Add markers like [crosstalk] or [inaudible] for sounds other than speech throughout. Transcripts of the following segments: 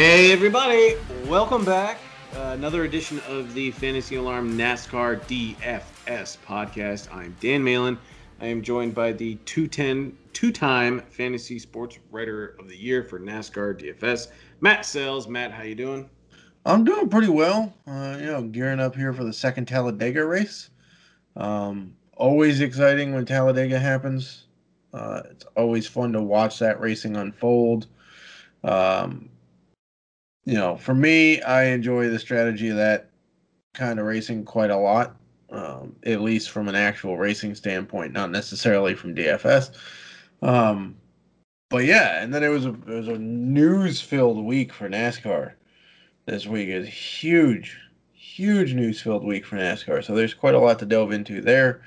Hey, everybody, welcome back. Uh, another edition of the Fantasy Alarm NASCAR DFS podcast. I'm Dan Malin. I am joined by the 210 two-time fantasy sports writer of the year for NASCAR DFS, Matt Selz. Matt, how you doing? I'm doing pretty well. Uh, you know, gearing up here for the second Talladega race. Um, always exciting when Talladega happens. Uh, it's always fun to watch that racing unfold. Um, you know, for me, I enjoy the strategy of that kind of racing quite a lot, um, at least from an actual racing standpoint, not necessarily from DFS. Um, but yeah, and then it was a it was a news filled week for NASCAR. This week is huge, huge news filled week for NASCAR. So there's quite a lot to delve into there.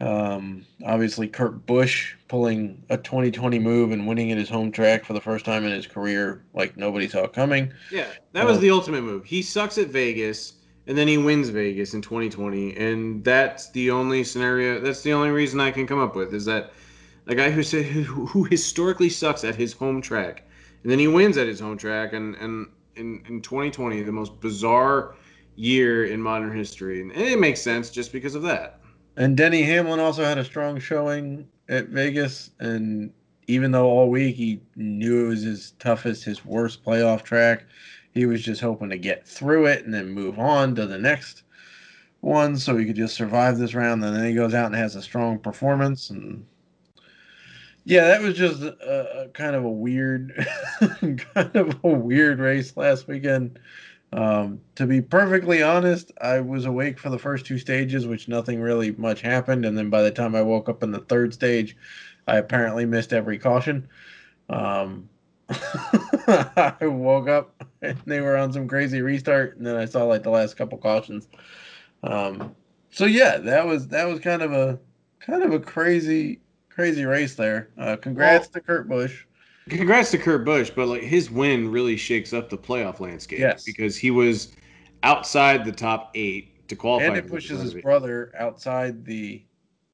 Um, obviously, Kurt Busch pulling a 2020 move and winning at his home track for the first time in his career, like nobody saw coming. Yeah, that was uh, the ultimate move. He sucks at Vegas, and then he wins Vegas in 2020, and that's the only scenario. That's the only reason I can come up with is that a guy who who historically sucks at his home track, and then he wins at his home track, and and in in 2020, the most bizarre year in modern history, and it makes sense just because of that. And Denny Hamlin also had a strong showing at Vegas, and even though all week he knew it was his toughest, his worst playoff track, he was just hoping to get through it and then move on to the next one so he could just survive this round. And then he goes out and has a strong performance and yeah, that was just a, a kind of a weird, [laughs] kind of a weird race last weekend. Um, to be perfectly honest, I was awake for the first two stages, which nothing really much happened, and then by the time I woke up in the third stage, I apparently missed every caution. Um, [laughs] I woke up and they were on some crazy restart, and then I saw like the last couple cautions. Um, so yeah, that was that was kind of a kind of a crazy crazy race there. Uh, congrats well, to Kurt Busch. Congrats to Kurt Busch, but like his win really shakes up the playoff landscape. Yes, because he was outside the top eight to qualify. And it pushes his brother outside the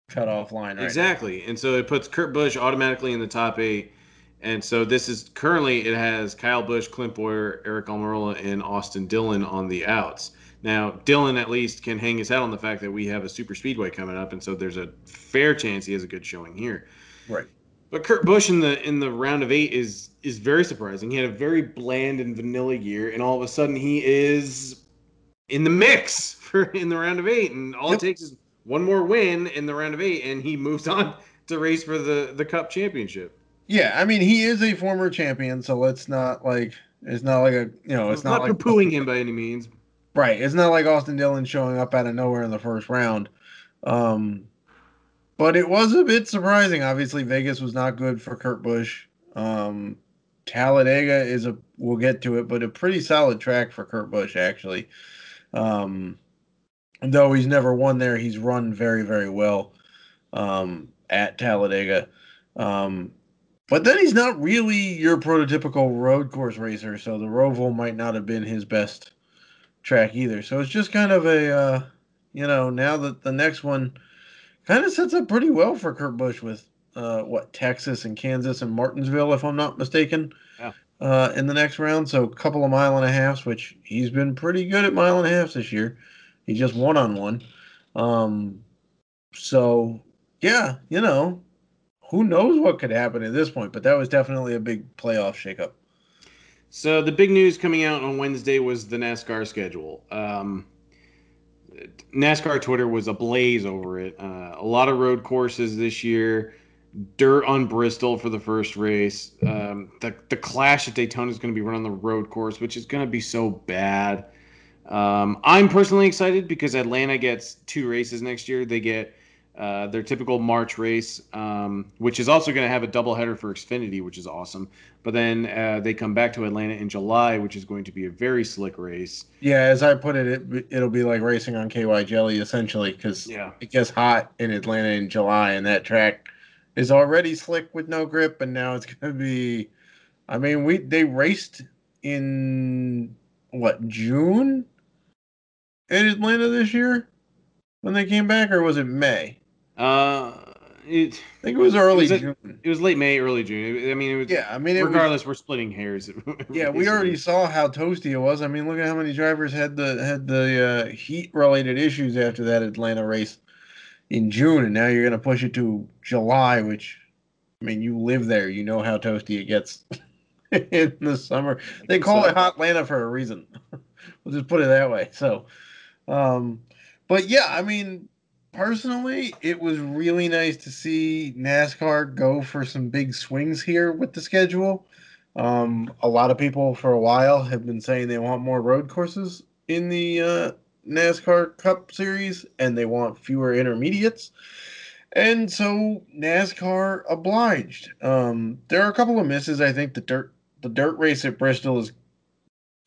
cutoff line. Right exactly, now. and so it puts Kurt Busch automatically in the top eight. And so this is currently it has Kyle Busch, Clint Bowyer, Aric Almirola, and Austin Dillon on the outs. Now, Dillon at least can hang his hat on the fact that we have a super speedway coming up, and so there's a fair chance he has a good showing here. Right. But Kurt Busch in the in the round of eight is is very surprising. He had a very bland and vanilla year, and all of a sudden he is in the mix for in the round of eight, and all yep. it takes is one more win in the round of eight, and he moves on to race for the the Cup championship. Yeah, I mean he is a former champion, so let's not like it's not like a you know it's not, not like poo-pooing him by any means. Right. It's not like Austin Dillon showing up out of nowhere in the first round. Um, but it was a bit surprising. Obviously, Vegas was not good for Kurt Busch. Um, Talladega is a we'll get to it, but a pretty solid track for Kurt Busch actually. Um, though he's never won there, he's run very very well um, at Talladega. Um, but then he's not really your prototypical road course racer, so the Roval might not have been his best track either. So it's just kind of a, uh, you know, now that the next one kind of sets up pretty well for Kurt Busch with uh, what Texas and Kansas and Martinsville, if I'm not mistaken, yeah. uh, in the next round. So a couple of mile and a halfs, which he's been pretty good at mile and a halfs this year. He just won on one. Um, so yeah, you know, who knows what could happen at this point, but that was definitely a big playoff shakeup. So the big news coming out on Wednesday was the NASCAR schedule. Um, NASCAR Twitter was ablaze over it. Uh, a lot of road courses this year. Dirt on Bristol for the first race. Um, the the Clash at Daytona is going to be run on the road course, which is going to be so bad. Um, I'm personally excited because Atlanta gets two races next year. They get uh, their typical March race, um, which is also going to have a doubleheader for Xfinity, which is awesome. But then uh, they come back to Atlanta in July, which is going to be a very slick race. Yeah, as I put it, it it'll be like racing on KY Jelly essentially because yeah. it gets hot in Atlanta in July, and that track is already slick with no grip, and now it's [laughs] going to be. I mean, we they raced in what June in Atlanta this year when they came back, or was it May? Uh, it, I think it was early was June. it was late May, early June. I mean, it was. Yeah, I mean, it was, regardless, we're splitting hairs. [laughs] yeah, we already saw how toasty it was. I mean, look at how many drivers had the had the uh, heat related issues after that Atlanta race in June, and now you're going to push it to July, which I mean, you live there, you know how toasty it gets [laughs] in the summer. They call so. it Hot Atlanta for a reason. [laughs] we'll just put it that way. So, um, but yeah, I mean, personally, it was really nice to see NASCAR go for some big swings here with the schedule. Um, a lot of people for a while have been saying they want more road courses in the uh, NASCAR Cup Series, and they want fewer intermediates. And so NASCAR obliged. Um, there are a couple of misses. I think the dirt the dirt race at Bristol is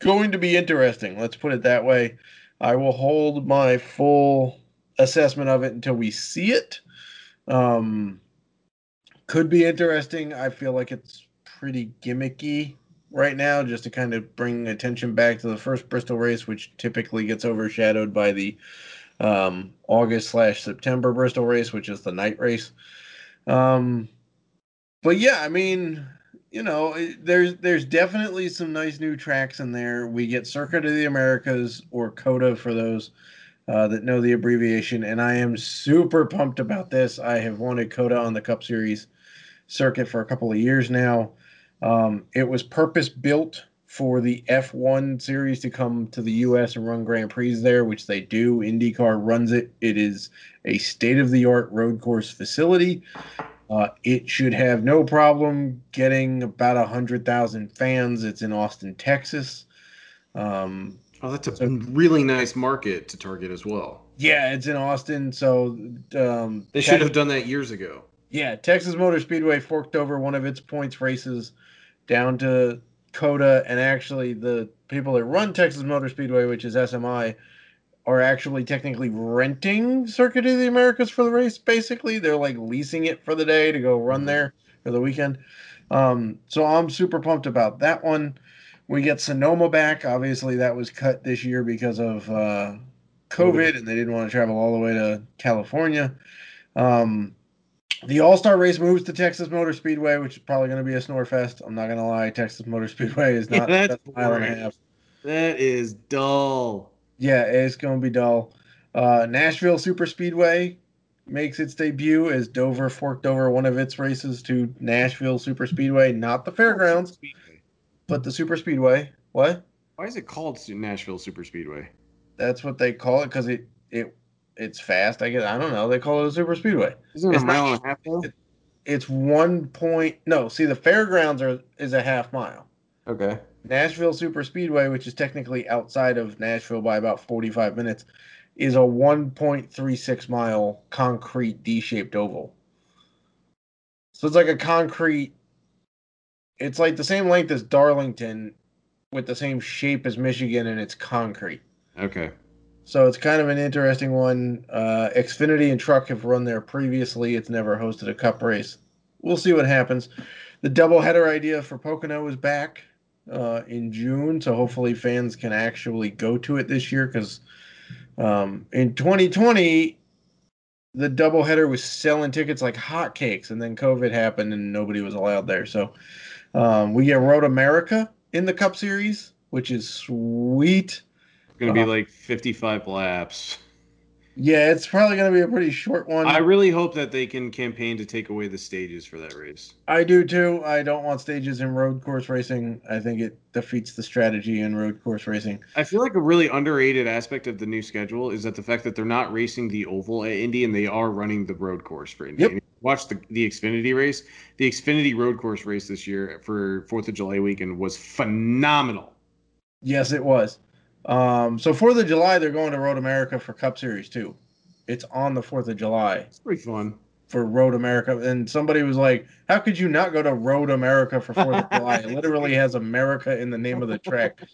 going to be interesting. Let's put it that way. I will hold my full assessment of it until we see it. Um, could be interesting. I feel like it's pretty gimmicky right now, just to kind of bring attention back to the first Bristol race, which typically gets overshadowed by the um, August slash September Bristol race, which is the night race. Um, but yeah, I mean, you know, there's there's definitely some nice new tracks in there. We get Circuit of the Americas or COTA for those uh, that know the abbreviation, and I am super pumped about this. I have wanted COTA on the Cup Series circuit for a couple of years now. Um, it was purpose built for the F1 series to come to the US and run Grand Prix there, which they do. IndyCar runs it. It is a state of the art road course facility. Uh, it should have no problem getting about 100,000 fans. It's in Austin, Texas. Um, Oh, that's a So- really nice market to target as well. yeah, it's in Austin. So um, They should have done that years ago. Yeah, Texas Motor Speedway forked over one of its points races down to COTA, and actually the people that run Texas Motor Speedway, which is SMI, are actually technically renting Circuit of the Americas for the race. Basically, they're like leasing it for the day to go run Mhm. there for the weekend. Um, so I'm super pumped about that one. We get Sonoma back. Obviously, that was cut this year because of uh, COVID, and they didn't want to travel all the way to California. Um, the All Star Race moves to Texas Motor Speedway, which is probably going to be a snore fest. I'm not going to lie. Texas Motor Speedway is [laughs] not That's that's a mile and a half. That is dull. Yeah, it's going to be dull. Uh, Nashville Super Speedway makes its debut as Dover forked over one of its races to Nashville Super Speedway, not the fairgrounds. But the Super Speedway. What? Why is it called Nashville Super Speedway? That's what they call it because it it it's fast. I guess I don't know. They call it a Super Speedway. Isn't it It's a mile not- and a half though? It's one point. No, see, the fairgrounds are is a half mile. Okay. Nashville Super Speedway, which is technically outside of Nashville by about 45 minutes, is a 1.36 mile concrete D shaped oval. So it's like a concrete, it's like the same length as Darlington with the same shape as Michigan, and it's concrete. Okay. So it's kind of an interesting one. Uh, Xfinity and Truck have run there previously. It's never hosted a cup race. We'll see what happens. The doubleheader idea for Pocono is back uh, in June, so hopefully fans can actually go to it this year because um, in 2020 the doubleheader was selling tickets like hotcakes, and then COVID happened and nobody was allowed there. So um, we get Road America in the Cup Series, which is sweet. It's gonna be Uh-huh. like 55 laps. Yeah, it's probably going to be a pretty short one. I really hope that they can campaign to take away the stages for that race. I do too. I don't want stages in road course racing. I think it defeats the strategy in road course racing. I feel like a really underrated aspect of the new schedule is that the fact that they're not racing the oval at Indy and they are running the road course for Indy. Yep. And if you Watch the the Xfinity race. The Xfinity road course race this year for Fourth of July weekend was phenomenal. Yes, it was. Um, so Fourth of July, they're going to Road America for Cup Series too. It's on the Fourth of July It's pretty fun. for Road America, and somebody was like, "How could you not go to Road America for Fourth of July? It literally has America in the name of the track." [laughs]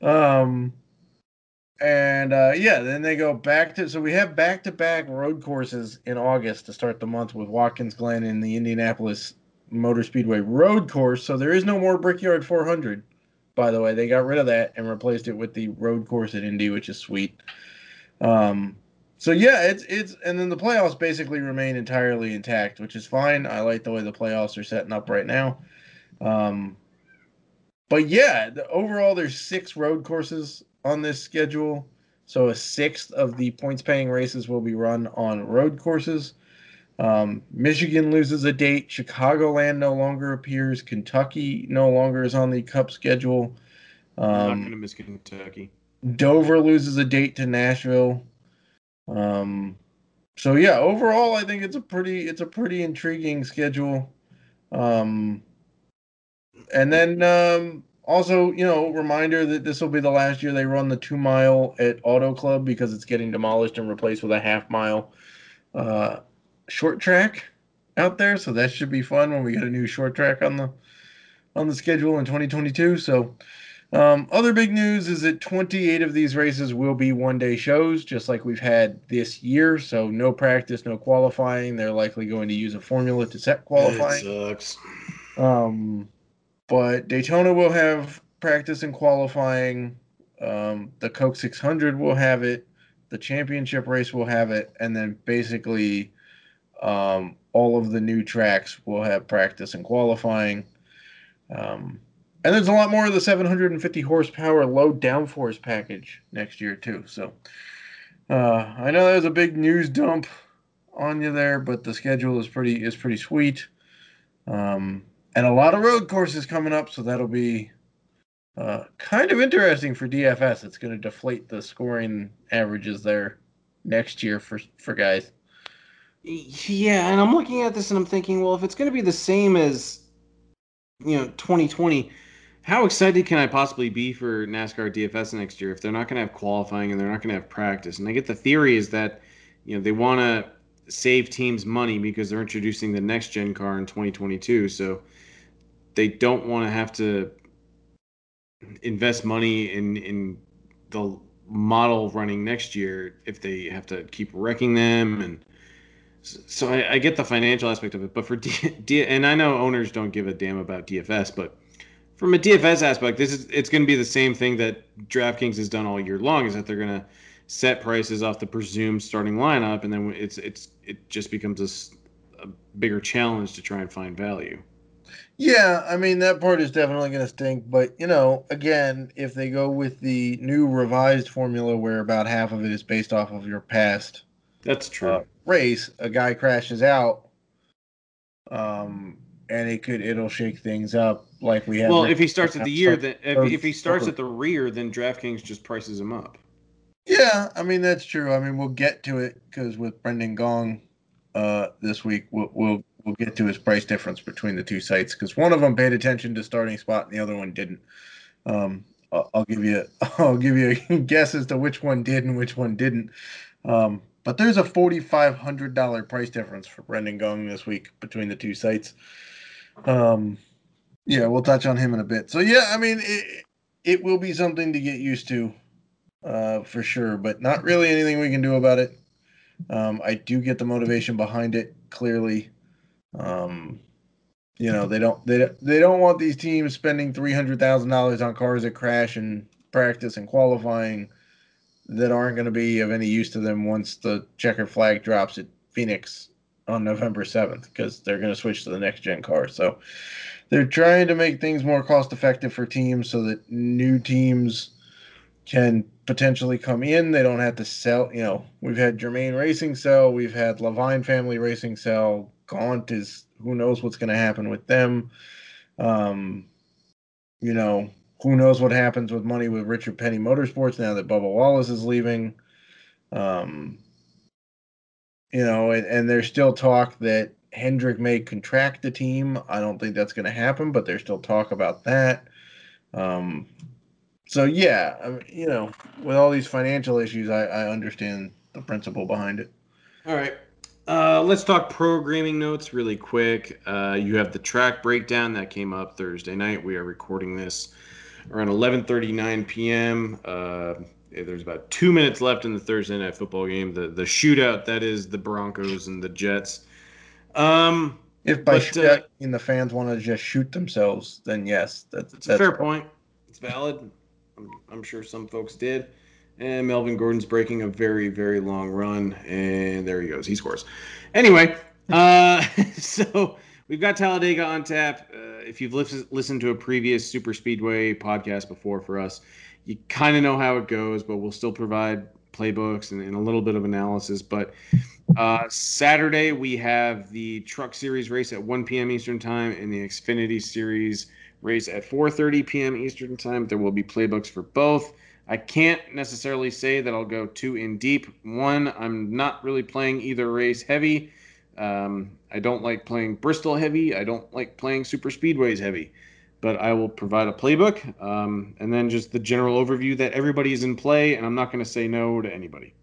Um, and uh, yeah, then they go back to so we have back to back road courses in August to start the month with Watkins Glen and the Indianapolis Motor Speedway road course. So there is no more Brickyard 400. By the way, they got rid of that and replaced it with the road course at Indy, which is sweet. Um, so yeah, it's it's and then the playoffs basically remain entirely intact, which is fine. I like the way the playoffs are setting up right now. Um, but yeah, the, overall there's six road courses on this schedule. So a sixth of the points paying races will be run on road courses. Um, Michigan loses a date. Chicagoland no longer appears. Kentucky no longer is on the Cup schedule. Um, I'm not going to miss Kentucky. Dover loses a date to Nashville. Um, so yeah, overall, I think it's a pretty it's a pretty intriguing schedule. Um, and then um, also, you know, reminder that this will be the last year they run the two mile at Auto Club because it's getting demolished and replaced with a half mile uh, short track out there. So that should be fun when we get a new short track on the on the schedule in 2022. So um, other big news is that 28 of these races will be one day shows, just like we've had this year. So no practice, no qualifying. They're likely going to use a formula to set qualifying. It sucks. Um, but Daytona will have practice and qualifying. Um, the Coke 600 will have it. The championship race will have it. And then basically um, all of the new tracks will have practice and qualifying. Um, and there's a lot more of the 750 horsepower low downforce package next year too. So uh, I know there's a big news dump on you there, but the schedule is pretty is pretty sweet. Um, and a lot of road courses coming up, so that'll be uh, kind of interesting for DFS. It's going to deflate the scoring averages there next year for for guys. Yeah, and I'm looking at this and I'm thinking, well, if it's going to be the same as you know 2020 how excited can I possibly be for NASCAR DFS next year if they're not going to have qualifying and they're not going to have practice? And I get the theory is that you know they want to save teams money because they're introducing the next gen car in 2022, so they don't want to have to invest money in in the model running next year if they have to keep wrecking them and so I, I get the financial aspect of it but for D, D, and i know owners don't give a damn about dfs but from a DFS aspect, this is it's going to be the same thing that DraftKings has done all year long. Is that they're going to set prices off the presumed starting lineup, and then it's it's it just becomes a, a bigger challenge to try and find value. Yeah, I mean that part is definitely going to stink, but you know, again, if they go with the new revised formula where about half of it is based off of your past, that's true. Uh, race, a guy crashes out, um, and it could it'll shake things up like we have. Well, if he starts at the year, then if, if he starts at the rear, then DraftKings just prices him up. Yeah, I mean that's true. I mean we'll get to it because with Brendan Gaughan uh, this week, we'll, we'll we'll get to his price difference between the two sites because one of them paid attention to starting spot and the other one didn't. Um, I'll, give you [laughs] I'll give you a guess as to which one did and which one didn't. Um, but there's a forty five hundred dollar price difference for Brendan Gaughan this week between the two sites. Um, yeah, we'll touch on him in a bit. So yeah, I mean, it, it will be something to get used to, uh, for sure, but not really anything we can do about it. Um, I do get the motivation behind it clearly. Um, you know, they don't they they don't want these teams spending three hundred thousand dollars on cars that crash in practice and qualifying that aren't going to be of any use to them once the checker flag drops at Phoenix on November 7th because they're going to switch to the next gen car. So they're trying to make things more cost effective for teams so that new teams can potentially come in. They don't have to sell. You know, we've had Germain Racing sell, we've had Leavine Family Racing sell. Gaunt is who knows what's going to happen with them. Um, you know, who knows what happens with money with Richard Petty Motorsports now that Bubba Wallace is leaving. Um, you know, and, and there's still talk that Hendrick may contract the team. I don't think that's going to happen, but there's still talk about that. Um, so yeah, I mean, you know, with all these financial issues, I, I understand the principle behind it. All right. Uh, let's talk programming notes really quick. Uh, you have the track breakdown that came up Thursday night. We are recording this around 11:39 p.m. Uh, there's about two minutes left in the Thursday night football game. The the shootout that is the Broncos and the Jets. Um, if by but, shootout uh, the fans want to just shoot themselves, then yes, that's, that's a fair point. It's valid. I'm, I'm, sure some folks did. And Melvin Gordon's breaking a very, very long run. And there he goes. He scores. Anyway, [laughs] uh, [laughs] so we've got Talladega on tap. Uh, if you've listened listened to a previous Super Speedway podcast before for us, you kind of know how it goes, but we'll still provide playbooks and, and a little bit of analysis. But uh, Saturday we have the Truck Series race at 1 p.m. Eastern Time and the Xfinity Series race at 4:30 p.m. Eastern Time. There will be playbooks for both. I can't necessarily say that I'll go too in deep. One, I'm not really playing either race heavy. Um, I don't like playing Bristol heavy. I don't like playing super speedways heavy. But I will provide a playbook um, and then just the general overview that everybody is in play, and I'm not going to say no to anybody.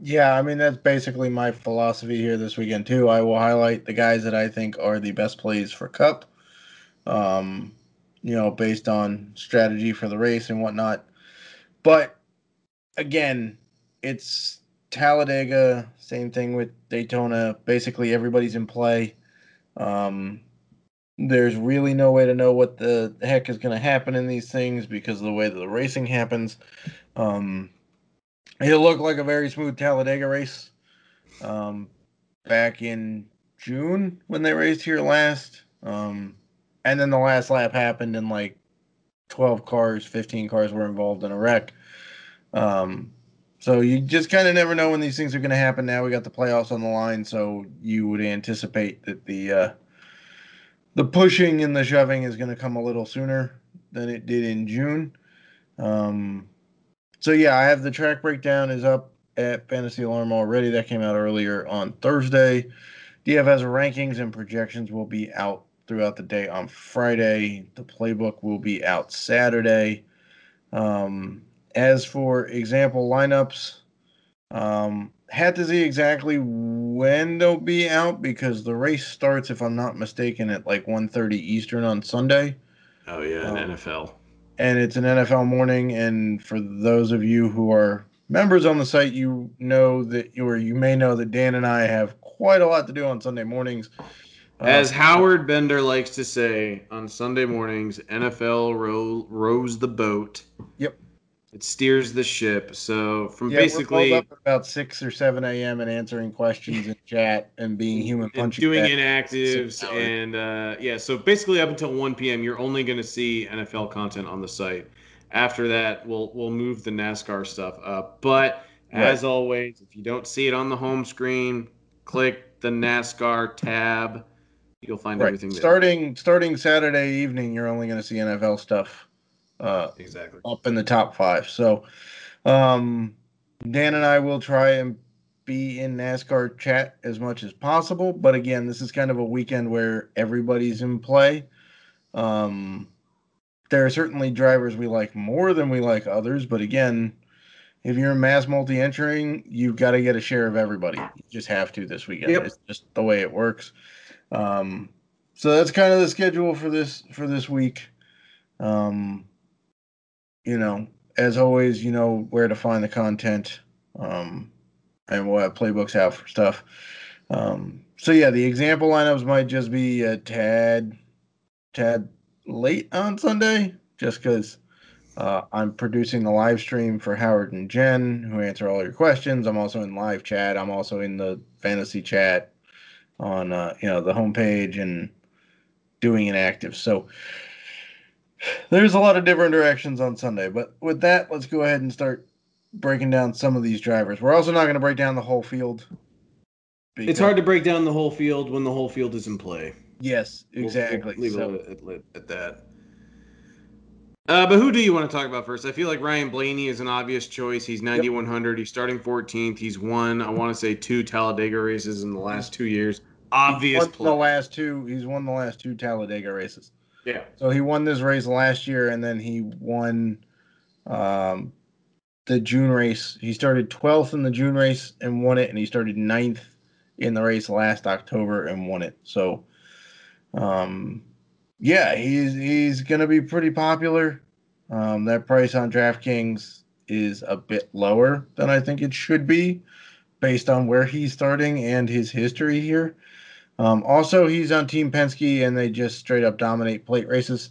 Yeah, I mean that's basically my philosophy here this weekend too. I will highlight the guys that I think are the best plays for Cup. Um, you know, based on strategy for the race and whatnot. But again, it's Talladega, same thing with Daytona. Basically, everybody's in play. Um, there's really no way to know what the heck is going to happen in these things because of the way that the racing happens. Um, it looked like a very smooth Talladega race um, back in June when they raced here last. Um, and then the last lap happened and like 12 cars, 15 cars were involved in a wreck. Um, so you just kind of never know when these things are going to happen. Now we got the playoffs on the line, so you would anticipate that the uh, the pushing and the shoving is going to come a little sooner than it did in June. Um, so yeah, I have the track breakdown is up at Fantasy Alarm already. That came out earlier on Thursday. DFS rankings and projections will be out throughout the day on Friday. The playbook will be out Saturday. Um, as for example lineups, um, had to see exactly when they'll be out because the race starts, if I'm not mistaken, at like 1.30 Eastern on Sunday. Oh yeah, an um, NFL. And it's an NFL morning. And for those of you who are members on the site, you know that, or you may know that Dan and I have quite a lot to do on Sunday mornings. As uh, Howard Bender likes to say on Sunday mornings, NFL row, rows the boat. Yep. It steers the ship. So from yeah, basically up about six or seven a.m. and answering questions in chat and being human punching, doing inactives, and uh, yeah. So basically, up until one p.m., you're only going to see NFL content on the site. After that, we'll we'll move the NASCAR stuff up. But as always, if you don't see it on the home screen, click the NASCAR tab. You'll find right. everything there. Starting starting Saturday evening, you're only going to see NFL stuff uh, exactly up in the top five. So um, Dan and I will try and be in NASCAR chat as much as possible. But again, this is kind of a weekend where everybody's in play. Um, there are certainly drivers we like more than we like others, but again, if you're mass multi entering, you've got to get a share of everybody. You just have to this weekend. Yep. It's just the way it works. Um, so that's kind of the schedule for this for this week. Um, you know, as always, you know where to find the content, um, and we'll have playbooks out for stuff. Um, so yeah, the example lineups might just be a tad, tad late on Sunday, just because uh, I'm producing the live stream for Howard and Jen, who answer all your questions. I'm also in live chat. I'm also in the fantasy chat on uh, you know the homepage and doing an active. So there's a lot of different directions on Sunday. But with that, let's go ahead and start breaking down some of these drivers. We're also not going to break down the whole field. It's hard to break down the whole field when the whole field is in play. Yes, exactly. We'll, we'll leave so. it at, at that. Uh, but who do you want to talk about first? I feel like Ryan Blaney is an obvious choice. He's 9,100. Yep. He's starting 14th. He's won, I want to say, two Talladega races in the last two years. Obvious. the last two. He's won the last two Talladega races. Yeah. So he won this race last year, and then he won um, the June race. He started 12th in the June race and won it, and he started 9th in the race last October and won it. So, um, yeah, he's he's gonna be pretty popular. Um, that price on DraftKings is a bit lower than I think it should be, based on where he's starting and his history here. Um, also, he's on Team Penske, and they just straight up dominate plate races.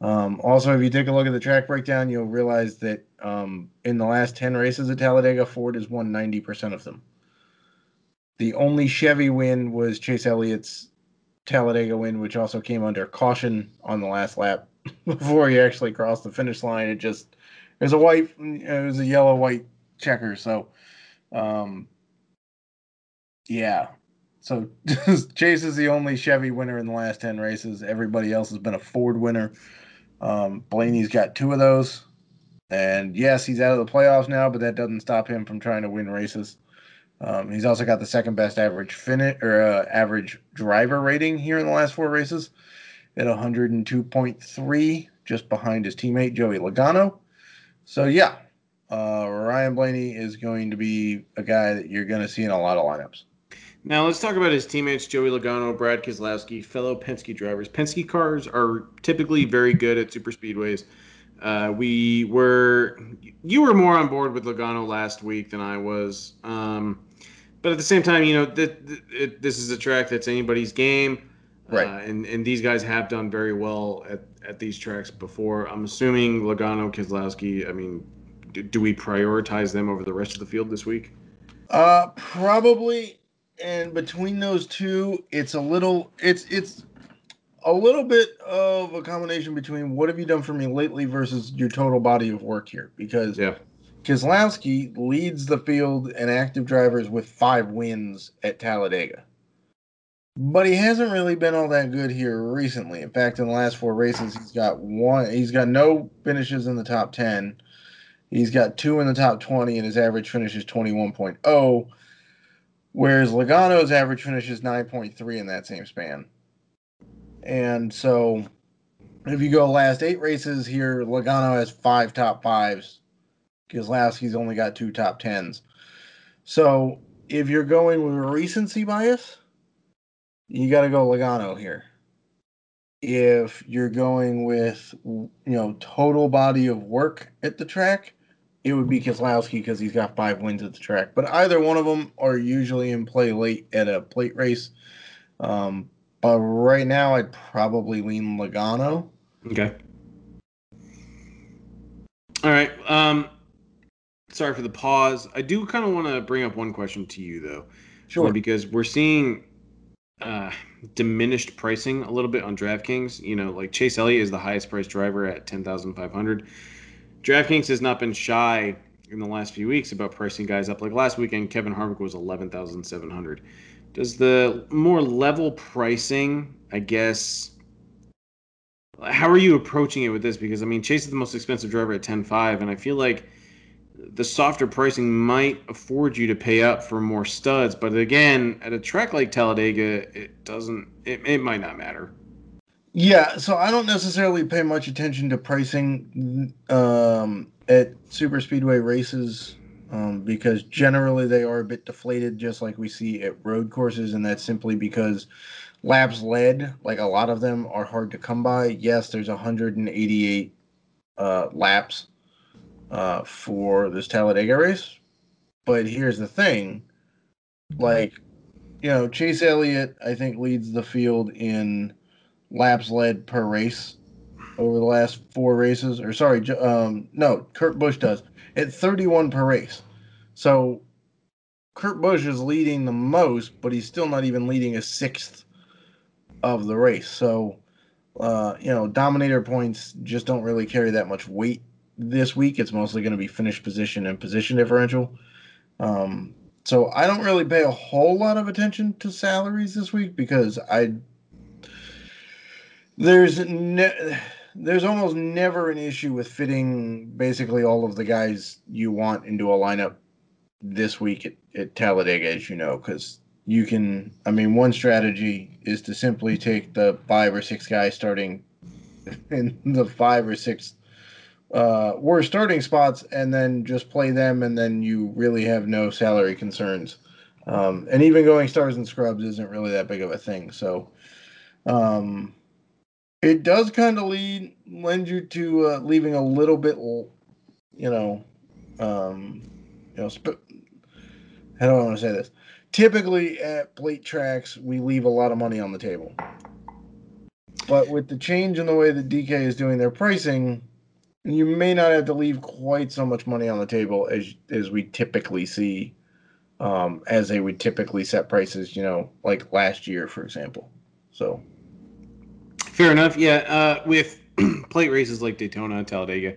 Um, also, if you take a look at the track breakdown, you'll realize that Um, in the last 10 races at Talladega, Ford has won 90% of them. The only Chevy win was Chase Elliott's Talladega win, which also came under caution on the last lap [laughs] before he actually crossed the finish line. It just, it was a white, it was a yellow white checker. So, um, yeah. So [laughs] Chase is the only Chevy winner in the last 10 races. Everybody else has been a Ford winner. Um, Blaney's got two of those. And yes, he's out of the playoffs now, but that doesn't stop him from trying to win races. Um, he's also got the second best average finish or uh, average driver rating here in the last four races at 102.3, just behind his teammate Joey Logano. So yeah, uh, Ryan Blaney is going to be a guy that you're going to see in a lot of lineups. Now let's talk about his teammates, Joey Logano, Brad Keselowski, fellow Penske drivers. Penske cars are typically very good at super speedways. Uh, we were, you were more on board with Logano last week than I was. Um, but at the same time, you know, th- th- it, this is a track that's anybody's game. Right. Uh, and, and these guys have done very well at, at these tracks before. I'm assuming Logano, Keselowski, I mean, do, do we prioritize them over the rest of the field this week? Uh, probably. And between those two, it's a little, it's, it's, a little bit of a combination between what have you done for me lately versus your total body of work here because Yeah. Keselowski leads the field and active drivers with five wins at Talladega. But he hasn't really been all that good here recently. In fact, in the last four races, he's got one he's got no finishes in the top 10. He's got two in the top 20 and his average finish is 21.0 whereas Logano's average finish is 9.3 in that same span. And so if you go last eight races here, Logano has five top fives. Keselowski's only got two top tens. So if you're going with recency bias, you got to go Logano here. If you're going with you know total body of work at the track, it would be Keselowski because he's got five wins at the track. But either one of them are usually in play late at a plate race. Um, but right now, I'd probably lean Logano. Okay. All right. Um, sorry for the pause. I do kind of want to bring up one question to you, though. Sure. Because we're seeing uh, diminished pricing a little bit on DraftKings. You know, like Chase Elliott is the highest priced driver at 10500 DraftKings has not been shy in the last few weeks about pricing guys up. Like last weekend, Kevin Harvick was 11700 Does the more level pricing, I guess, how are you approaching it with this? Because I mean, Chase is the most expensive driver at 10.5, and I feel like the softer pricing might afford you to pay up for more studs. But again, at a track like Talladega, it doesn't. It, it might not matter. Yeah, so I don't necessarily pay much attention to pricing um, at super speedway races um, because generally they are a bit deflated, just like we see at road courses, and that's simply because laps led, like a lot of them, are hard to come by. Yes, there's 188 uh, laps uh, for this Talladega race, but here's the thing, like you know, Chase Elliott, I think leads the field in laps led per race over the last four races. Or sorry, um, no, Kurt Busch does at 31 per race. So Kurt Busch is leading the most, but he's still not even leading a sixth of the race. So, uh, you know, dominator points just don't really carry that much weight this week. It's mostly going to be finish position and position differential. Um, so I don't really pay a whole lot of attention to salaries this week because I there's ne- there's almost never an issue with fitting basically all of the guys you want into a lineup this week at, at Talladega, as you know, because you can. I mean, one strategy is to simply take the five or six guys starting [laughs] in the five or six uh, worst starting spots, and then just play them, and then you really have no salary concerns. Um, and even going stars and scrubs isn't really that big of a thing. So. Um, it does kind of lead lend you to uh, leaving a little bit, you know, um, you know, sp- how do I want to say this? Typically at plate tracks, we leave a lot of money on the table. But with the change in the way that DK is doing their pricing, You may not have to leave quite so much money on the table as as we typically see, um, as they would typically set prices. You know, like last year, for example. So, fair enough. Yeah, uh, with [clears throat] plate races like Daytona and Talladega,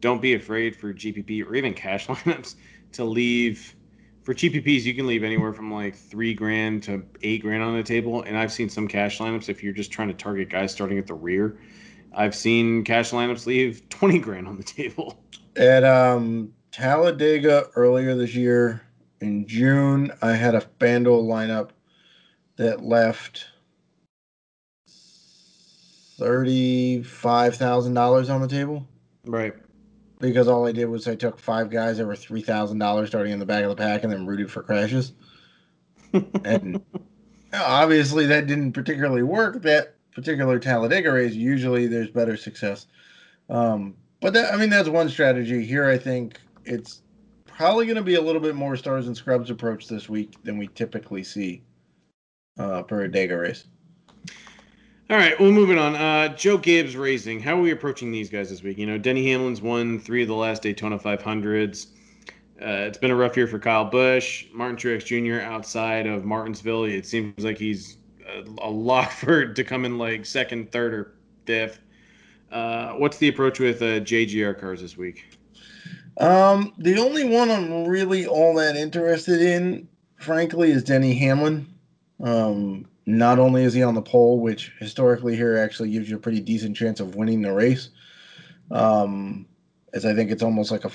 don't be afraid for GPP or even cash [laughs] lineups to leave. For GPPs, you can leave anywhere from like three grand to eight grand on the table, and I've seen some cash lineups if you're just trying to target guys starting at the rear I've seen cash lineups leave 20 grand on the table. At um, Talladega earlier this year in June, I had a FanDuel lineup that left $35,000 on the table. Right. Because all I did was I took five guys that were $3,000 starting in the back of the pack and then rooted for crashes. [laughs] and obviously that didn't particularly work that particular Talladega race, usually there's better success. Um, but that, I mean, that's one strategy. Here, I think it's probably going to be a little bit more stars and scrubs approach this week than we typically see uh, per a Dega race. All right, well, moving on. Uh, Joe Gibbs Racing. How are we approaching these guys this week? You know, Denny Hamlin's won three of the last Daytona 500s. Uh, it's been a rough year for Kyle Busch. Martin Truex Jr. outside of Martinsville, it seems like he's a, lock [laughs] for to come in like second, third, or fifth. Uh, what's the approach with uh, JGR cars this week? Um, the only one I'm really all that interested in, frankly, is Denny Hamlin. Um, not only is he on the pole, which historically here actually gives you a pretty decent chance of winning the race, um, as I think it's almost like a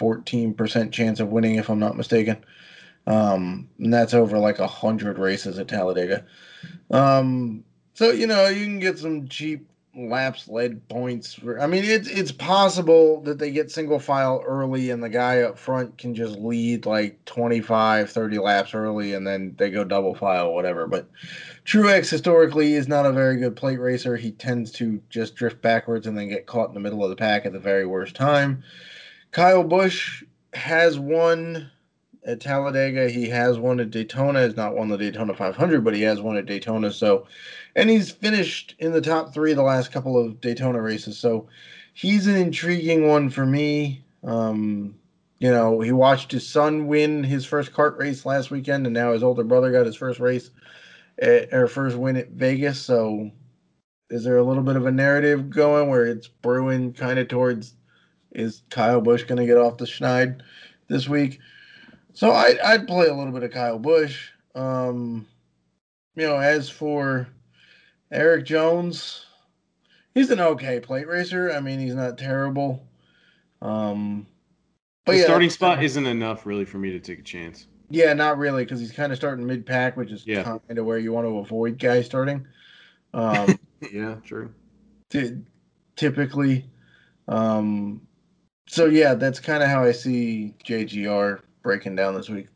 14% chance of winning, if I'm not mistaken. Um, and that's over like a hundred races at Talladega. Um, so you know you can get some cheap laps led points. For, I mean, it's it's possible that they get single file early and the guy up front can just lead like 25, 30 laps early and then they go double file, whatever. But Truex historically is not a very good plate racer. He tends to just drift backwards and then get caught in the middle of the pack at the very worst time. Kyle Busch has won at Talladega. He has won at Daytona. Has not won the Daytona 500, but he has won at Daytona. So, and he's finished in the top three the last couple of Daytona races. So, he's an intriguing one for me. Um, you know, he watched his son win his first kart race last weekend, and now his older brother got his first race at, or first win at Vegas. So, is there a little bit of a narrative going where it's brewing kind of towards is Kyle Busch going to get off the schneid this week? So I, I'd play a little bit of Kyle Busch. Um, you know, as for Erik Jones, he's an okay plate racer. I mean, he's not terrible. Um, but the yeah, starting spot isn't enough really for me to take a chance. Yeah, not really, because he's kind of starting mid pack, which is yeah. kind of where you want to avoid guys starting. Um, [laughs] yeah, true. T- typically, um, so yeah, that's kind of how I see JGR breaking down this week?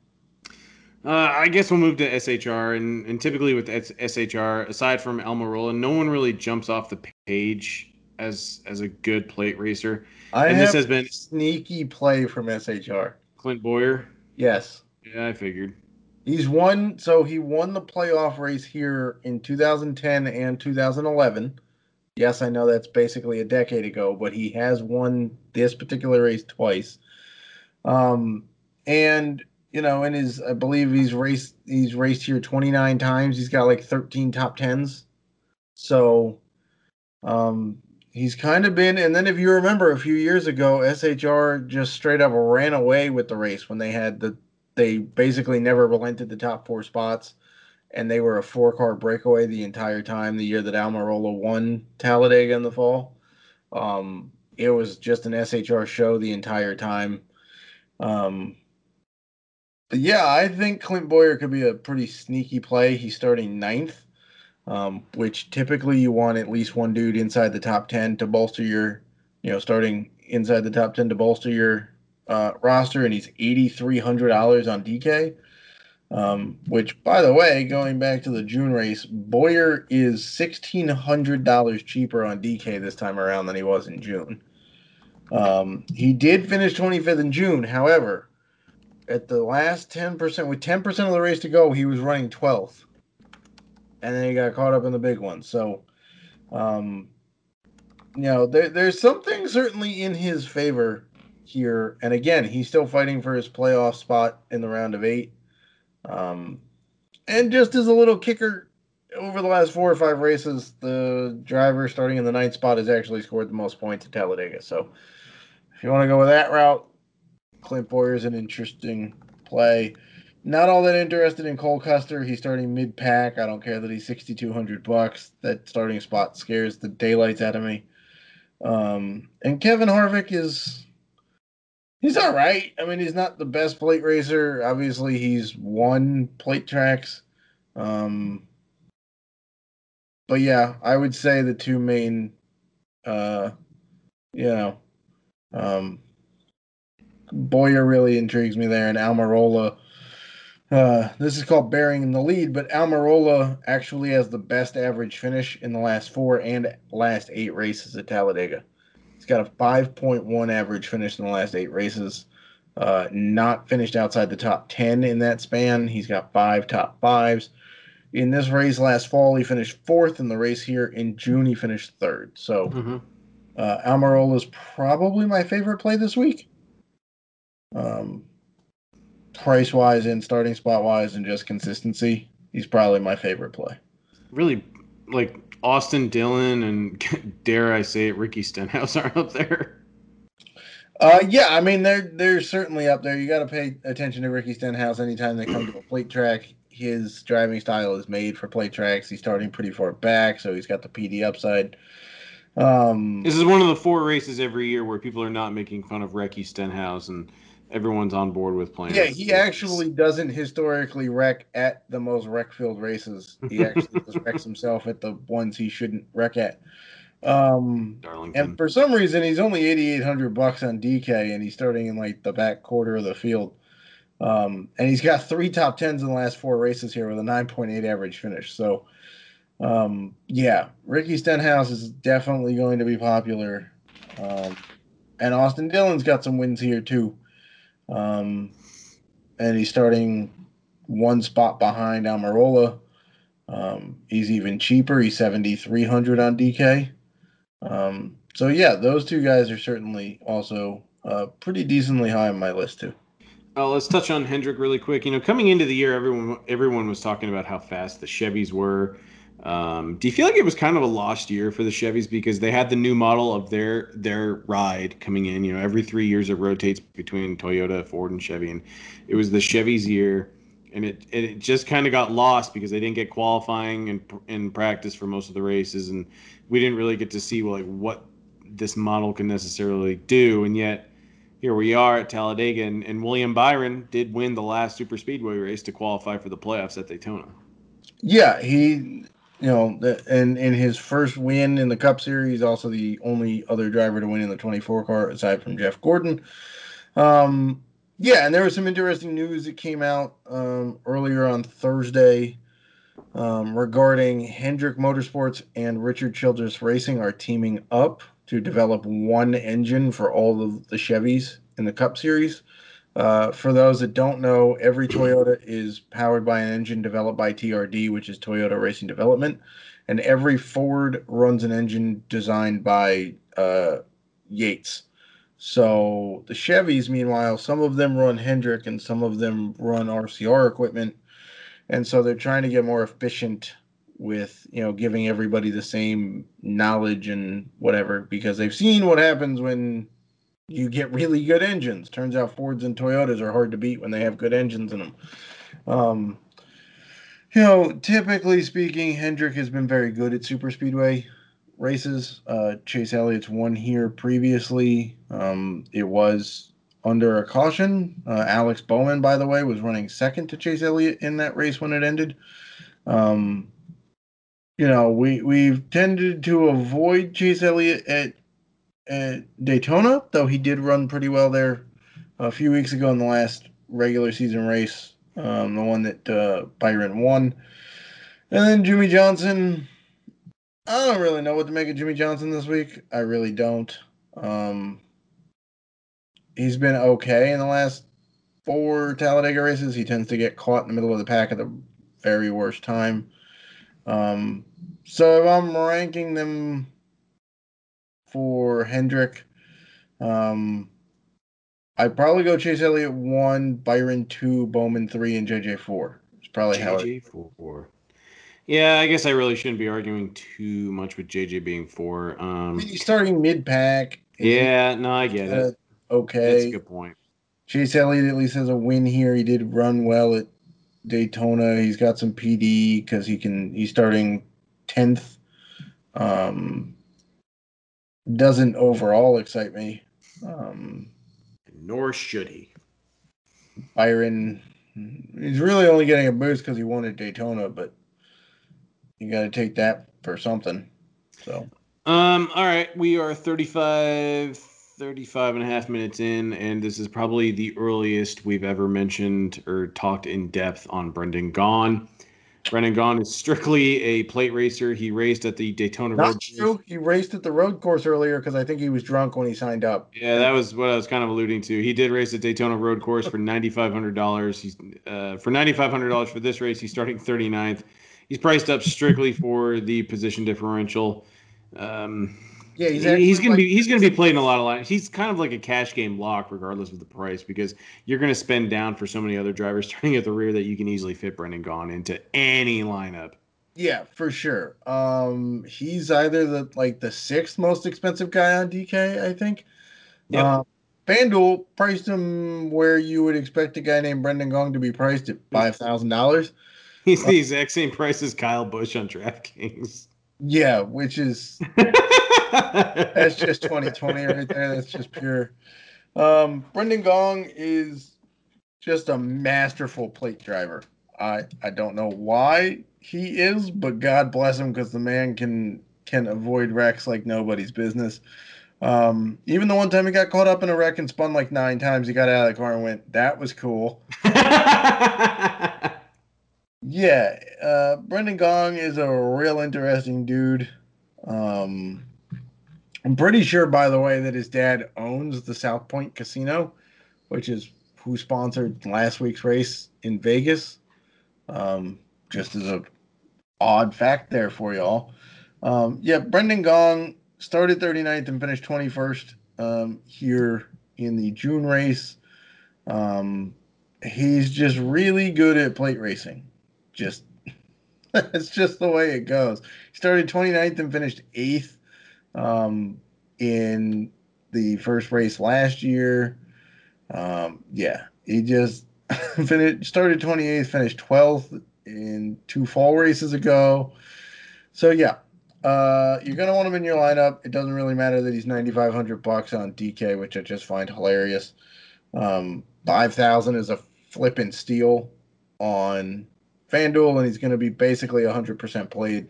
Uh, I guess we'll move to SHR, and, and typically with SHR, aside from Almirola, no one really jumps off the page as as a good plate racer. I and this has been sneaky play from SHR. Clint Bowyer. Yes. Yeah, I figured. He's won. So he won the playoff race here in 2010 and 2011. Yes, I know that's basically a decade ago, but he has won this particular race twice. Um, and you know, in his, I believe he's raced he's raced here 29 times. He's got like 13 top tens. So, um, he's kind of been. And then if you remember a few years ago, SHR just straight up ran away with the race when they had the they basically never relented the top four spots, and they were a four car breakaway the entire time. The year that Almirola won Talladega in the fall, um, it was just an SHR show the entire time. Um, yeah, I think Clint Bowyer could be a pretty sneaky play. He's starting ninth, um, which typically you want at least one dude inside the top 10 to bolster your, you know, starting inside the top 10 to bolster your uh, roster. And he's $8,300 on DK. Um, which, by the way, going back to the June race, Bowyer is $1,600 cheaper on DK this time around than he was in June. Um, he did finish 25th in June. However, at the last 10%, with 10% of the race to go, he was running 12th. And then he got caught up in the big one. So, um, you know, there, there's something certainly in his favor here. And again, he's still fighting for his playoff spot in the round of eight. Um, and just as a little kicker, over the last four or five races, the driver starting in the ninth spot has actually scored the most points at Talladega. So if you want to go with that route, Clint Bowyer is an interesting play. Not all that interested in Cole Custer. He's starting mid pack. I don't care that he's sixty two hundred bucks. That starting spot scares the daylights out of me. Um, and Kevin Harvick is he's all right. I mean, he's not the best plate racer. Obviously, he's won plate tracks. Um, but yeah, I would say the two main, uh, you know, um, Bowyer really intrigues me there, and Almirola. Uh, this is called bearing in the lead, but Almirola actually has the best average finish in the last four and last eight races at Talladega. He's got a 5.1 average finish in the last eight races. Uh, not finished outside the top 10 in that span. He's got five top fives. In this race last fall, he finished fourth in the race here. In June, he finished third. So mm-hmm. uh, Almirola is probably my favorite play this week. Um, price wise and starting spot wise and just consistency, he's probably my favorite play. Really, like Austin Dillon and [laughs] dare I say it, Ricky Stenhouse [laughs] are up there. Uh, yeah, I mean they're they're certainly up there. You got to pay attention to Ricky Stenhouse anytime they come to a plate track. His driving style is made for plate tracks. He's starting pretty far back, so he's got the PD upside. Um, this is one of the four races every year where people are not making fun of Ricky Stenhouse and everyone's on board with playing. Yeah, he actually doesn't historically wreck at the most wreck filled races. He [laughs] actually just wrecks himself at the ones he shouldn't wreck at. Um, Darlington. And for some reason, he's only eighty eight hundred bucks on DK, and he's starting in like the back quarter of the field. Um, and he's got three top tens in the last four races here with a nine point eight average finish. So, um, yeah, Ricky Stenhouse is definitely going to be popular. Um, and Austin Dillon's got some wins here too. Um, and he's starting one spot behind Almirola. Um, he's even cheaper. He's 7,300 on DK. Um, so, yeah, those two guys are certainly also uh, pretty decently high on my list, too. Oh, let's touch on Hendrick really quick. You know, coming into the year, everyone everyone was talking about how fast the Chevys were. Um, do you feel like it was kind of a lost year for the Chevys because they had the new model of their their ride coming in? You know, every three years it rotates between Toyota, Ford, and Chevy, and it was the Chevy's year, and it it just kind of got lost because they didn't get qualifying and in practice for most of the races, and we didn't really get to see like what this model can necessarily do, and yet here we are at Talladega, and, and William Byron did win the last super speedway race to qualify for the playoffs at Daytona. Yeah, he you know, and in his first win in the Cup Series, also the only other driver to win in the 24 car aside from Jeff Gordon. Um, yeah, and there was some interesting news that came out um, earlier on Thursday um, regarding Hendrick Motorsports and Richard Childress Racing are teaming up to develop one engine for all of the Chevys in the Cup Series. Uh, for those that don't know, every Toyota is powered by an engine developed by TRD, which is Toyota Racing Development, and every Ford runs an engine designed by uh, Yates. So the Chevys, meanwhile, some of them run Hendrick and some of them run RCR equipment, and so they're trying to get more efficient with you know giving everybody the same knowledge and whatever because they've seen what happens when you get really good engines. Turns out Fords and Toyotas are hard to beat when they have good engines in them. Um, you know, typically speaking, Hendrick has been very good at super speedway races. Uh, Chase Elliott's won here previously. Um, it was under a caution. Uh, Alex Bowman, by the way, was running second to Chase Elliott in that race when it ended. Um, you know, we we've tended to avoid Chase Elliott at at Daytona, though he did run pretty well there a few weeks ago in the last regular season race, um, the one that uh, Byron won. And then Jimmie Johnson. I don't really know what to make of Jimmie Johnson this week. I really don't. Um, he's been okay in the last four Talladega races. He tends to get caught in the middle of the pack at the very worst time. Um, so if I'm ranking them for Hendrick. Um, I'd probably go Chase Elliott one, Byron two, Bowman three, and JJ four. It's probably how it. JJ four. Yeah, I guess I really shouldn't be arguing too much with JJ being four. Um, he's starting mid pack. yeah, no, I get it. Okay, that's a good point. Chase Elliott at least has a win here. He did run well at Daytona. He's got some PD because he can. He's starting tenth. Um, doesn't overall excite me. Um, Nor should he. Byron, he's really only getting a boost because he won at Daytona, but you got to take that for something. So Um, all right, we are 35, 35 and a half minutes in, and this is probably the earliest we've ever mentioned or talked in depth on Brendan Gaughan. Brendan Gaughan is strictly a plate racer. He raced at the Daytona Road. not true. He raced at the road course earlier because I think he was drunk when he signed up. Yeah, that was what I was kind of alluding to. He did race at Daytona Road Course for ninety five hundred dollars. He's uh, for ninety five hundred dollars for this race. He's starting 39th. He's priced up strictly for the position differential. Um, Yeah, he's he's, gonna like- be he's gonna be playing a lot of lines. He's kind of like a cash game lock, regardless of the price, because you're gonna spend down for so many other drivers [laughs] turning at the rear that you can easily fit Brendan Gaughan into any lineup. Yeah, for sure. Um, he's either the like the sixth most expensive guy on DK, I think. Yep. Uh, FanDuel priced him where you would expect a guy named Brendan Gaughan to be priced at five thousand dollars. [laughs] He's the exact same price as Kyle Busch on DraftKings. Yeah, which is [laughs] that's just twenty twenty right there. That's just pure. Um, Brendan Gaughan is just a masterful plate driver. I I don't know why he is, but God bless him because the man can can avoid wrecks like nobody's business. Um, even the one time he got caught up in a wreck and spun like nine times, he got out of the car and went, "That was cool." [laughs] Yeah, uh, Brendan Gaughan is a real interesting dude. Um, I'm pretty sure, by the way, that his dad owns the South Point Casino, which is who sponsored last week's race in Vegas. Um, just as a odd fact there for y'all. Um, yeah, Brendan Gaughan started 39th and finished 21st um, here in the June race. Um, he's just really good at plate racing. Just [laughs] it's just the way it goes. He started 29th and finished eighth um, in the first race last year. Um, yeah, he just [laughs] finished started 28th, finished 12th in two fall races ago. So yeah, uh, you're gonna want him in your lineup. It doesn't really matter that he's 9,500 bucks on DK, which I just find hilarious. Um, 5,000 is a flipping steal on FanDuel, and he's to be basically 100% played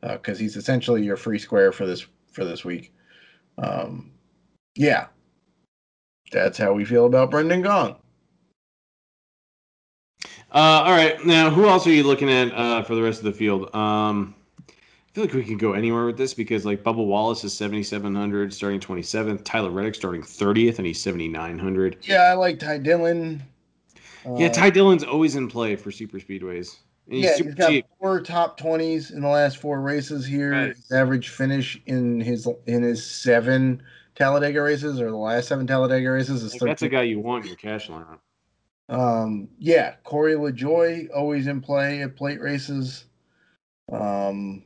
because he's essentially your free square for this for this week. Um, yeah, that's how we feel about Brendan Gaughan. Uh, all right, now who else are you looking at uh, for the rest of the field? Um, I feel like we can go anywhere with this because like Bubba Wallace is seventy seven hundred, starting twenty seventh. Tyler Reddick starting thirtieth, and he's seventy nine hundred. Yeah, I like Ty Dillon. Yeah, Uh, Ty Dillon's always in play for super speedways. He's yeah, he's got cheap. four top twenties in the last four races here. Right. His average finish in his in his seven Talladega races or the last seven Talladega races is Like, that's a guy you want in your cash lineup. Um, yeah, Corey LaJoie always in play at plate races. Um,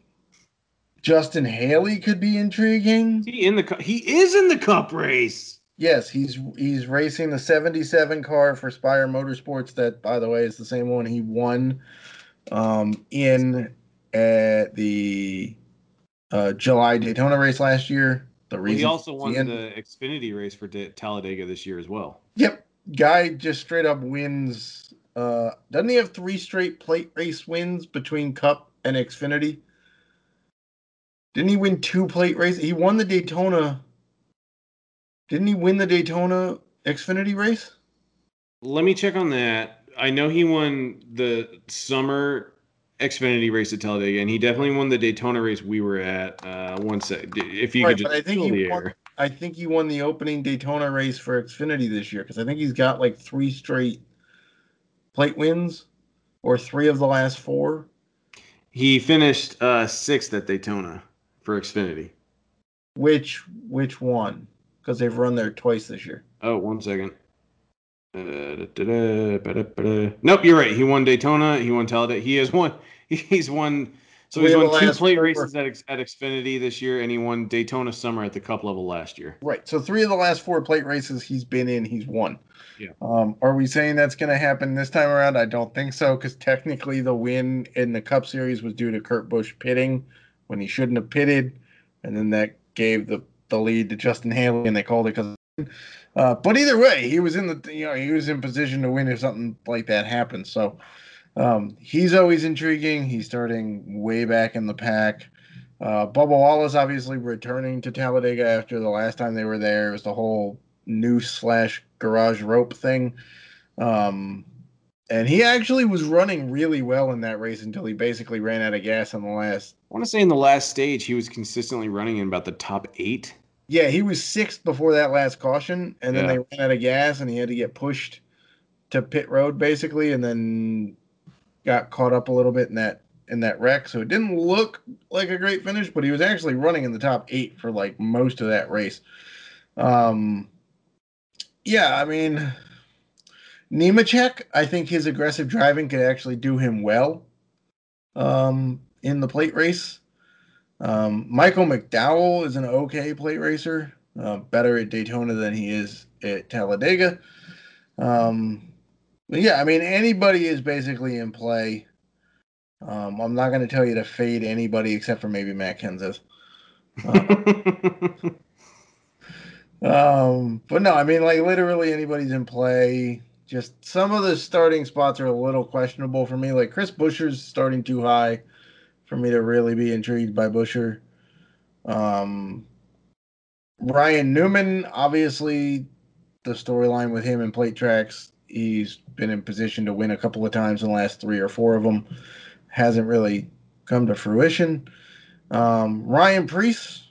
Justin Haley could be intriguing. Is he in the cu- he is in the cup race. Yes, he's he's racing the 77 car for Spire Motorsports. That, by the way, is the same one he won um, in at the uh, July Daytona race last year. The Well, reason he also won the the Xfinity race for Talladega this year as well. Yep. Guy just straight up wins. Uh, doesn't he have three straight plate race wins between Cup and Xfinity? Didn't he win two plate races? He won the Daytona. Didn't he win the Daytona Xfinity race? Let me check on that. I know he won the summer Xfinity race at Talladega, and he definitely won the Daytona race we were at. Uh, one sec, if you Right, could just I think he won- air. I think he won the opening Daytona race for Xfinity this year because I think he's got like three straight plate wins or three of the last four. He finished uh, sixth at Daytona for Xfinity. Which which one? Because they've run there twice this year. Oh, one second. Nope, you're right. He won Daytona. He won Talladega. He has won. [laughs] He's won. So We he's won two plate races at, at Xfinity this year, and he won Daytona Summer at the Cup level last year. Right. So three of the last four plate races he's been in, he's won. Yeah. Um, are we saying that's going to happen this time around? I don't think so, because technically the win in the Cup Series was due to Kurt Busch pitting when he shouldn't have pitted, and then that gave the the lead to Justin Haley, and they called it because. Uh, but either way, he was in the you know he was in position to win if something like that happened. So um, he's always intriguing. He's starting way back in the pack. Uh, Bubba Wallace obviously returning to Talladega after the last time they were there. It was the whole noose slash garage rope thing. Um, and he actually was running really well in that race until he basically ran out of gas on the last. I want to say in the last stage, he was consistently running in about the top eight. Yeah, he was sixth before that last caution, and then Yeah. they ran out of gas, and he had to get pushed to pit road basically, and then got caught up a little bit in that in that wreck. So it didn't look like a great finish, but he was actually running in the top eight for like most of that race. Um, yeah, I mean, Nemechek, I think his aggressive driving could actually do him well um, in the plate race. Um, Michael McDowell is an okay plate racer, uh, better at Daytona than he is at Talladega. Um, but yeah, I mean, anybody is basically in play. Um, I'm not going to tell you to fade anybody except for maybe Matt Kenseth. [laughs] Um, but no, I mean, like literally anybody's in play. Just some of the starting spots are a little questionable for me. Like Chris Buescher's starting too high for me to really be intrigued by Buescher. Um, Ryan Newman, obviously, the storyline with him and plate tracks, he's been in position to win a couple of times in the last three or four of them. Hasn't really come to fruition. Um, Ryan Preece,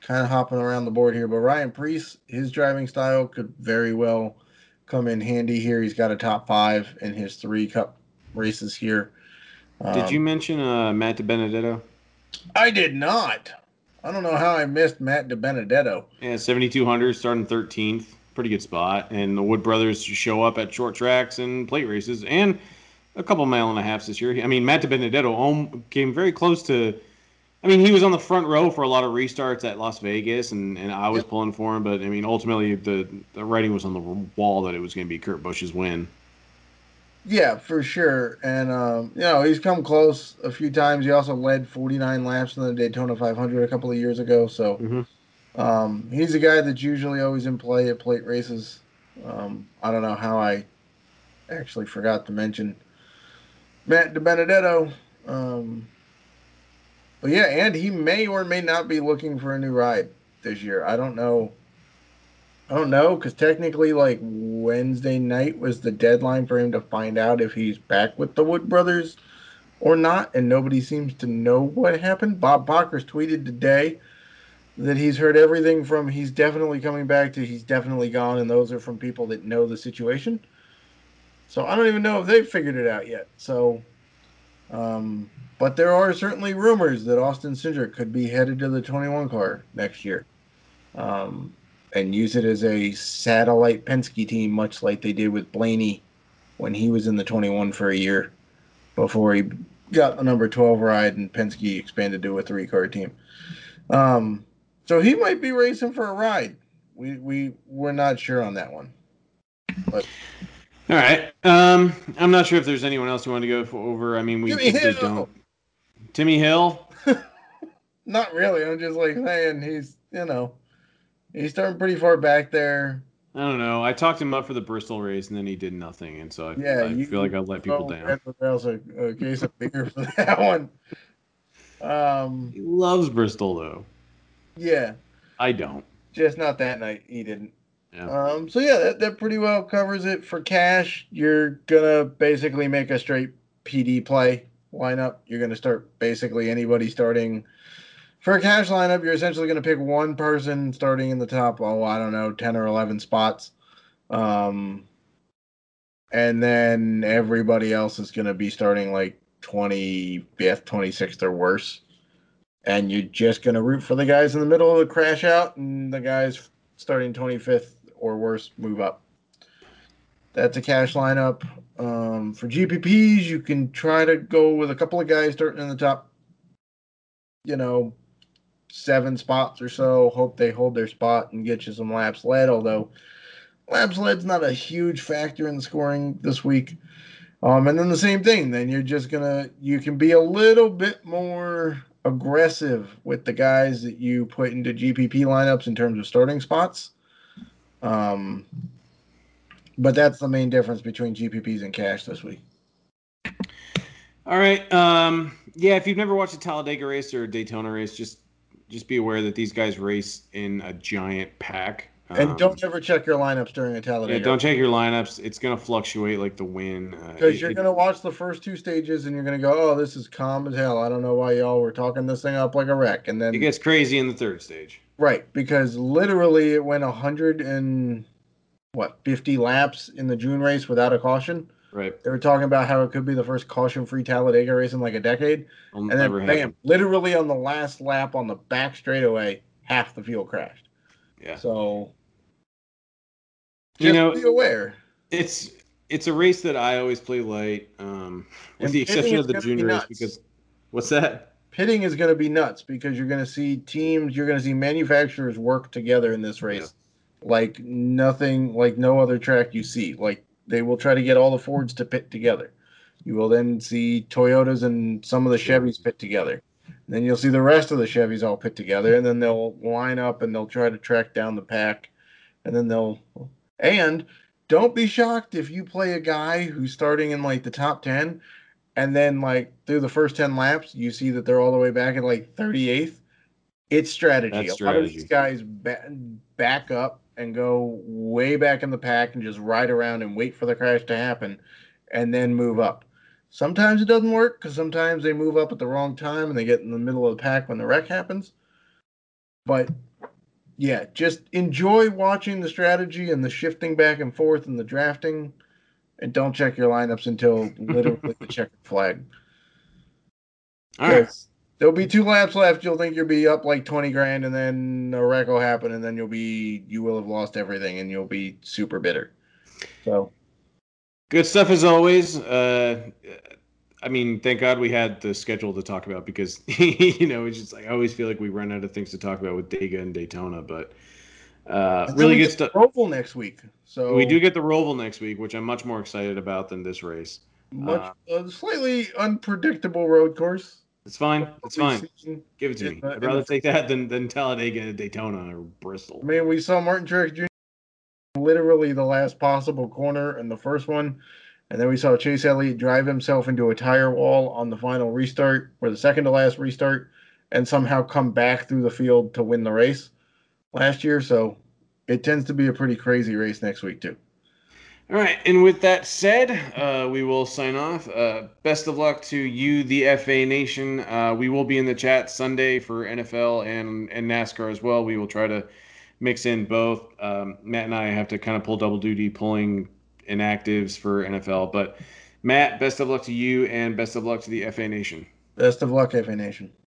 kind of hopping around the board here, but Ryan Preece, his driving style could very well come in handy here. He's got a top five in his three cup races here. Did Um, you mention uh, Matt DiBenedetto? I did not. I don't know how I missed Matt DiBenedetto. Yeah, 7,200, starting 13th. Pretty good spot. And the Wood brothers show up at short tracks and plate races and a couple mile and a halfs this year. I mean, Matt DiBenedetto om- came very close to. I mean, he was on the front row for a lot of restarts at Las Vegas, and, and I was Yep. pulling for him. But I mean, ultimately, the, the writing was on the wall that it was going to be Kurt Busch's win. Yeah, for sure. And um, you know, he's come close a few times. He also led 49 laps in the Daytona 500 a couple of years ago. So Mhm. um, he's a guy that's usually always in play at plate races. Um, I don't know how I actually forgot to mention Matt DiBenedetto. Um, but yeah, and he may or may not be looking for a new ride this year. I don't know. I don't know because technically, like Wednesday night was the deadline for him to find out if he's back with the Wood Brothers or not, and nobody seems to know what happened. Bob Pockrass tweeted today that he's heard everything from he's definitely coming back to he's definitely gone, and those are from people that know the situation. So I don't even know if they've figured it out yet. So, um, but there are certainly rumors that Austin Cindric could be headed to the 21 car next year. Um, and use it as a satellite Penske team, much like they did with Blaney when he was in the 21 for a year before he got the number 12 ride and Penske expanded to a three car team. Um, so he might be racing for a ride. We we we're not sure on that one. All right. Um, I'm not sure if there's anyone else you want to go for, over. I mean, we Timmy Hill! don't. Timmy Hill. [laughs] Not really. I'm just like saying he's you know he's starting pretty far back there. I don't know. I talked him up for the Bristol race, and then he did nothing, and so I, Yeah, I you- feel like I let people down. Edward was a, a case of beer for [laughs] that one. Um, He loves Bristol, though. yeah. I don't. just not that night he didn't Yeah. um so yeah that, that pretty well covers it for cash you're gonna basically make a straight pd play lineup you're gonna start basically anybody starting for a cash lineup you're essentially gonna pick one person starting in the top oh i don't know 10 or 11 spots um and then everybody else is gonna be starting like 25th 26th or worse and you're just going to root for the guys in the middle to crash out, and the guys starting 25th or worse move up. That's a cash lineup. Um, for GPPs, you can try to go with a couple of guys starting in the top, you know, seven spots or so. Hope they hold their spot and get you some laps led. Although laps led's not a huge factor in scoring this week. Um, and then the same thing. Then you're just gonna you can be a little bit more aggressive with the guys that you put into GPP lineups in terms of starting spots. Um, but that's the main difference between GPPs and cash this week. All right. Um, yeah, if you've never watched a Talladega race or a Daytona race, just just be aware that these guys race in a giant pack. And um, don't ever check your lineups during a Talladega. Yeah, don't check your lineups. It's going to fluctuate like the wind. Because uh, you're going to watch the first two stages and you're going to go, oh, this is calm as hell. I don't know why y'all were talking this thing up like a wreck. And then it gets crazy in the third stage. Right, because literally it went 100 and what 50 laps in the June race without a caution. Right. They were talking about how it could be the first caution-free Talladega race in like a decade, I'll and then bam, happen. literally on the last lap on the back straightaway, half the field crashed. Yeah. So you know, be aware. It's it's a race that I always play light, um, with and the exception of the June race because what's that? Pitting is going to be nuts because you're going to see teams, you're going to see manufacturers work together in this race, yeah. like nothing, like no other track you see. Like they will try to get all the Fords to pit together. You will then see Toyotas and some of the Chevys pit together. And then you'll see the rest of the Chevys all pit together, and then they'll line up and they'll try to track down the pack, and then they'll and don't be shocked if you play a guy who's starting in like the top 10 and then like through the first 10 laps you see that they're all the way back at like 38th. It's strategy. That's a lot of these guys back up and go way back in the pack and just ride around and wait for the crash to happen and then move up. Sometimes it doesn't work because sometimes they move up at the wrong time and they get in the middle of the pack when the wreck happens. But yeah, just enjoy watching the strategy and the shifting back and forth and the drafting, and don't check your lineups until literally [laughs] the checkered flag. All right. There'll be two laps left. You'll think you'll be up like twenty grand, and then a wreck will happen, and then you'll be you will have lost everything, and you'll be super bitter. So, good stuff as always. Uh, I mean, thank God we had the schedule to talk about because [laughs] you know it's just like I always feel like we run out of things to talk about with Dega and Daytona, but uh, really good stuff. Roval next week, so we do get the Roval next week, which I'm much more excited about than this race. Much uh, slightly unpredictable road course. It's fine. It's fine. Give it to me. I'd rather take that than than Talladega, Daytona, or Bristol. I mean, we saw Martin Truex Jr. literally the last possible corner in the first one and then we saw Chase Elliott drive himself into a tire wall on the final restart, or the second to last restart, and somehow come back through the field to win the race last year. So it tends to be a pretty crazy race next week, too. All right. And with that said, uh, we will sign off. Uh, best of luck to you, the FA Nation. Uh, we will be in the chat Sunday for NFL and, and NASCAR as well. We will try to mix in both. Um, Matt and I have to kind of pull double duty, pulling inactives for NFL. But Matt, best of luck to you and best of luck to the FA Nation. Best of luck, FA Nation.